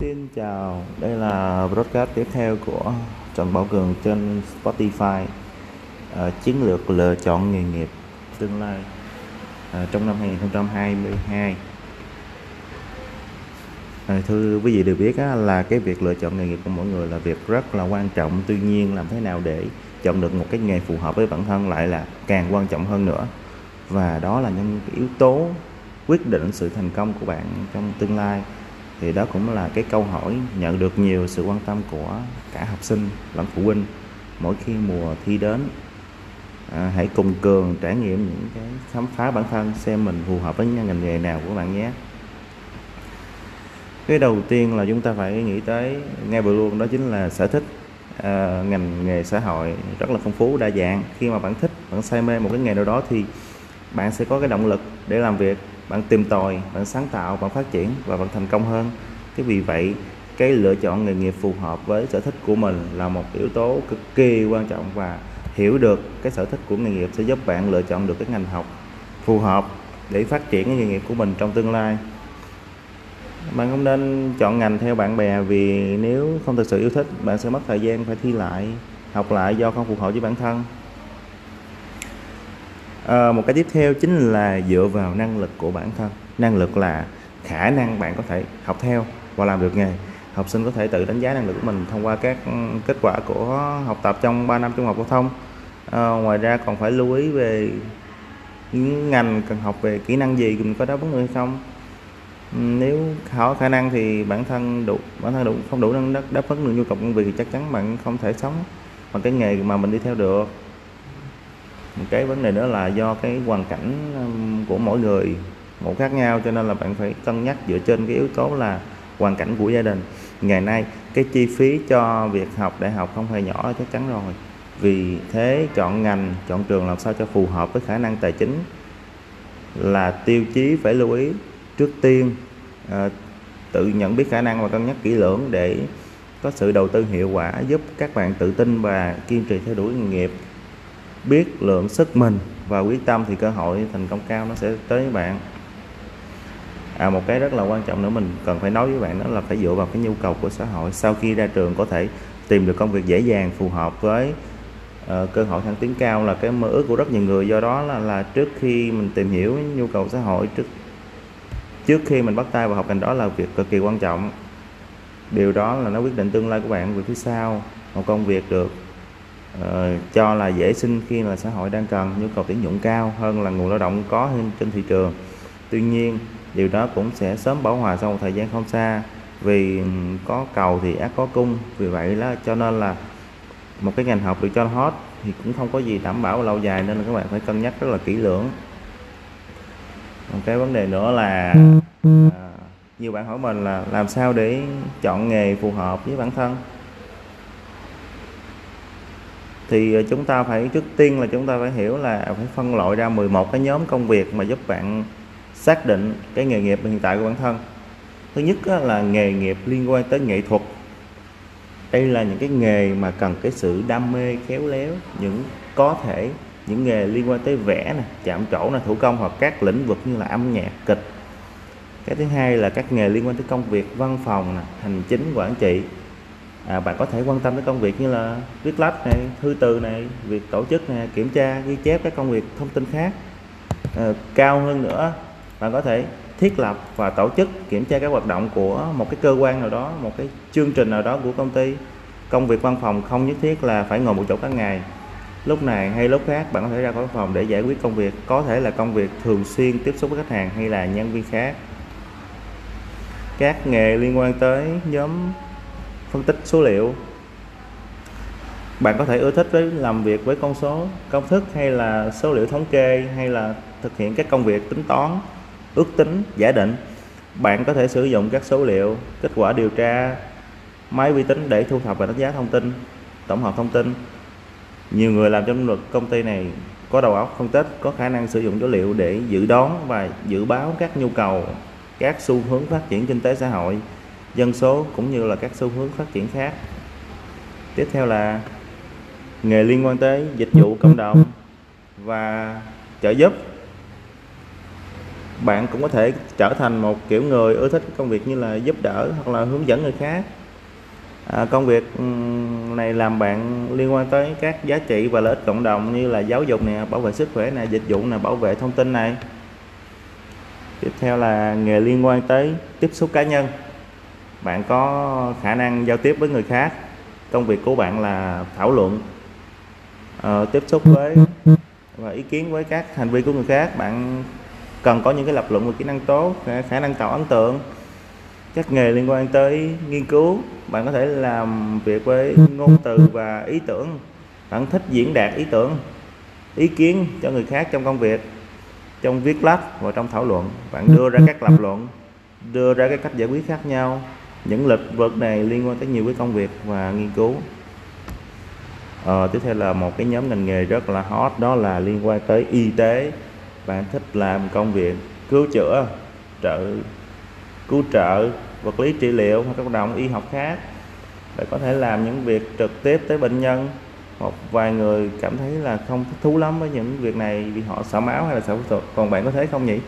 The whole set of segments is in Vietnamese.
Xin chào, đây là broadcast tiếp theo của Trần Bảo Cường trên Spotify. À, Chiến lược lựa chọn nghề nghiệp tương lai à, trong năm 2022 à, Thưa quý vị đều biết á, là cái việc lựa chọn nghề nghiệp của mỗi người là việc rất là quan trọng. Tuy nhiên làm thế nào để chọn được một cái nghề phù hợp với bản thân lại là càng quan trọng hơn nữa. Và đó là những yếu tố quyết định sự thành công của bạn trong tương lai thì đó cũng là cái câu hỏi nhận được nhiều sự quan tâm của cả học sinh lẫn phụ huynh. Mỗi khi mùa thi đến à, hãy cùng cường trải nghiệm những cái khám phá bản thân xem mình phù hợp với ngành nghề nào của bạn nhé. Cái đầu tiên là chúng ta phải nghĩ tới ngay vừa luôn đó chính là sở thích. À, ngành nghề xã hội rất là phong phú đa dạng. Khi mà bạn thích bạn say mê một cái nghề nào đó thì bạn sẽ có cái động lực để làm việc bạn tìm tòi, bạn sáng tạo, bạn phát triển và bạn thành công hơn. Cái vì vậy, cái lựa chọn nghề nghiệp phù hợp với sở thích của mình là một yếu tố cực kỳ quan trọng và hiểu được cái sở thích của nghề nghiệp sẽ giúp bạn lựa chọn được cái ngành học phù hợp để phát triển cái nghề nghiệp của mình trong tương lai. Bạn không nên chọn ngành theo bạn bè vì nếu không thực sự yêu thích, bạn sẽ mất thời gian phải thi lại, học lại do không phù hợp với bản thân à, một cái tiếp theo chính là dựa vào năng lực của bản thân. Năng lực là khả năng bạn có thể học theo và làm được nghề. Học sinh có thể tự đánh giá năng lực của mình thông qua các ừ, kết quả của học tập trong 3 năm trung học phổ thông. À, ngoài ra còn phải lưu ý về những ngành cần học về kỹ năng gì mình có đáp ứng được hay không. Ừ, nếu có khả năng thì bản thân đủ bản thân đủ không đủ năng đáp, đáp ứng được nhu cầu công việc thì chắc chắn bạn không thể sống bằng cái nghề mà mình đi theo được cái vấn đề nữa là do cái hoàn cảnh um, của mỗi người một khác nhau cho nên là bạn phải cân nhắc dựa trên cái yếu tố là hoàn cảnh của gia đình. Ngày nay cái chi phí cho việc học đại học không hề nhỏ chắc chắn rồi. Vì thế chọn ngành chọn trường làm sao cho phù hợp với khả năng tài chính là tiêu chí phải lưu ý. Trước tiên à, tự nhận biết khả năng và cân nhắc kỹ lưỡng để có sự đầu tư hiệu quả giúp các bạn tự tin và kiên trì theo đuổi nghề nghiệp biết lượng sức mình và quyết tâm thì cơ hội thành công cao nó sẽ tới với bạn. À, một cái rất là quan trọng nữa mình cần phải nói với bạn đó là phải dựa vào cái nhu cầu của xã hội. Sau khi ra trường có thể tìm được công việc dễ dàng phù hợp với uh, cơ hội thăng tiến cao là cái mơ ước của rất nhiều người. Do đó là là trước khi mình tìm hiểu nhu cầu xã hội trước trước khi mình bắt tay vào học ngành đó là việc cực kỳ quan trọng. Điều đó là nó quyết định tương lai của bạn về phía sau. Một công việc được uh, cho là dễ sinh khi là xã hội đang cần nhu cầu tuyển dụng cao hơn là nguồn lao động có trên thị trường. Tuy nhiên điều đó cũng sẽ sớm bảo hòa sau một thời gian không xa. Vì có cầu thì ác có cung vì vậy đó cho nên là một cái ngành học được cho hot thì cũng không có gì đảm bảo lâu dài nên là các bạn phải cân nhắc rất là kỹ lưỡng. Một cái vấn đề nữa là à, nhiều bạn hỏi mình là làm sao để chọn nghề phù hợp với bản thân thì ờ, chúng ta phải, trước tiên là chúng ta phải hiểu là phải phân loại ra 11 cái nhóm công việc mà giúp bạn xác định cái nghề nghiệp hiện tại của bản thân. Thứ nhất là nghề nghiệp liên quan tới nghệ thuật. Đây là những cái nghề mà cần cái sự đam mê khéo léo, những, có thể những nghề liên quan tới vẽ nè, chạm trổ nè, thủ công hoặc các lĩnh vực như là âm nhạc, kịch. Cái thứ hai là các nghề liên quan tới công việc văn phòng nè, hành chính, quản trị à, bạn có thể quan tâm tới công việc như là viết lách này thư từ này việc tổ chức này kiểm tra ghi chép các công việc thông tin khác. À, cao hơn nữa bạn có thể thiết lập và tổ chức kiểm tra các hoạt động của một cái cơ quan nào đó một cái chương trình nào đó của công ty. Công việc văn phòng không nhất thiết là phải ngồi một chỗ cả ngày. Lúc này hay lúc khác bạn có thể ra khỏi phòng để giải quyết công việc. Có thể là công việc thường xuyên tiếp xúc với khách hàng hay là nhân viên khác. Các nghề liên quan tới nhóm phân tích số liệu. Bạn có thể ưa thích với làm việc với con số, công thức hay là số liệu thống kê hay là thực hiện các công việc tính toán, ước tính, giả định. Bạn có thể sử dụng các số liệu, kết quả điều tra, máy vi tính để thu thập và đánh giá thông tin, tổng hợp thông tin. Nhiều người làm trong luật công ty này có đầu óc phân tích, có khả năng sử dụng dữ liệu để dự đoán và dự báo các nhu cầu, các xu hướng phát triển kinh tế xã hội dân số cũng như là các xu hướng phát triển khác. Tiếp theo là nghề liên quan tới dịch vụ cộng đồng và trợ giúp. Bạn cũng có thể trở thành một kiểu người ưa thích công việc như là giúp đỡ hoặc là hướng dẫn người khác. À, công việc ừ, này làm bạn liên quan tới các giá trị và lợi ích cộng đồng như là giáo dục nè bảo vệ sức khỏe nè dịch vụ nè bảo vệ thông tin này. Tiếp theo là nghề liên quan tới tiếp xúc cá nhân bạn có khả năng giao tiếp với người khác. Công việc của bạn là thảo luận uh, tiếp xúc với và ý kiến với các hành vi của người khác. Bạn cần có những cái lập luận và kỹ năng tốt khả năng tạo ấn tượng các nghề liên quan tới nghiên cứu. Bạn có thể làm việc với ngôn từ và ý tưởng. Bạn thích diễn đạt ý tưởng ý kiến cho người khác trong công việc trong viết lách và trong thảo luận. Bạn đưa ra các lập luận đưa ra các cách giải quyết khác nhau những lĩnh vực này liên quan tới nhiều cái công việc và nghiên cứu. Ờ, tiếp theo là một cái nhóm ngành nghề rất là hot đó là liên quan tới y tế. Bạn thích làm công việc cứu chữa trợ cứu trợ vật lý trị liệu hoặc các hoạt động y học khác. Bạn có thể làm những việc trực tiếp tới bệnh nhân. Một vài người cảm thấy là không thích thú lắm với những việc này vì họ sợ máu hay là sợ phẫu thuật. Còn bạn có thấy không nhỉ?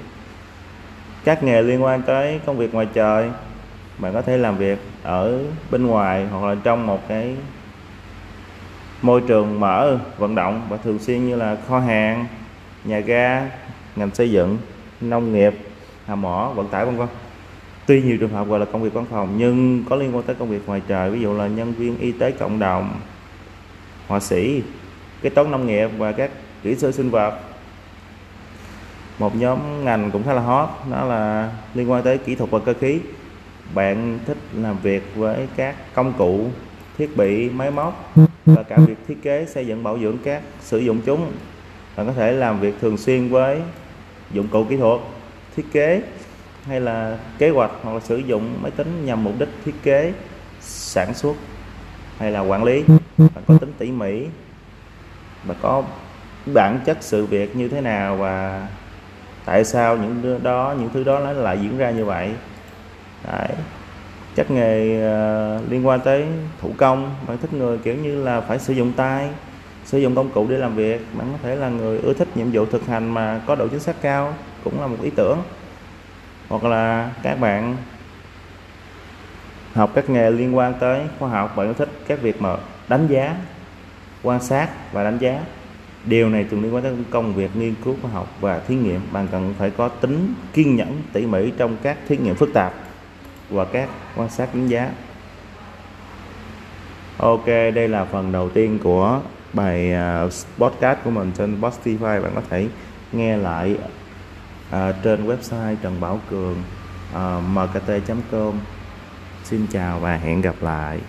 Các nghề liên quan tới công việc ngoài trời bạn có thể làm việc ở bên ngoài hoặc là trong một cái môi trường mở, vận động và thường xuyên như là kho hàng, nhà ga, ngành xây dựng, nông nghiệp hàm mỏ, vận tải, vân vân. Tuy nhiều trường hợp gọi là công việc văn phòng nhưng có liên quan tới công việc ngoài trời, ví dụ là nhân viên y tế cộng đồng, họa sĩ kế toán nông nghiệp và các kỹ sư sinh vật. Một nhóm ngành cũng khá là hot, đó là liên quan tới kỹ thuật và cơ khí bạn thích làm việc với các công cụ thiết bị máy móc và cả việc thiết kế xây dựng bảo dưỡng các sử dụng chúng. Bạn có thể làm việc thường xuyên với dụng cụ kỹ thuật thiết kế hay là kế hoạch hoặc là sử dụng máy tính nhằm mục đích thiết kế sản xuất hay là quản lý. Bạn có tính tỉ mỉ và có bản chất sự việc như thế nào và tại sao những đó những thứ đó nó lại diễn ra như vậy Đấy. chắc nghề uh, liên quan tới thủ công bạn thích người kiểu như là phải sử dụng tay sử dụng công cụ để làm việc bạn có thể là người ưa thích nhiệm vụ thực hành mà có độ chính xác cao cũng là một ý tưởng. Hoặc là các bạn học các nghề liên quan tới khoa học bạn thích các việc mà đánh giá quan sát và đánh giá. Điều này thường liên quan tới công việc nghiên cứu khoa học và thí nghiệm bạn cần phải có tính kiên nhẫn tỉ mỉ trong các thí nghiệm phức tạp và các quan sát đánh giá. Ok đây là phần đầu tiên của bài uh, podcast của mình trên Spotify. Bạn có thể nghe lại uh, trên website Trần Bảo Cường à, uh, mkt.com xin chào và hẹn gặp lại.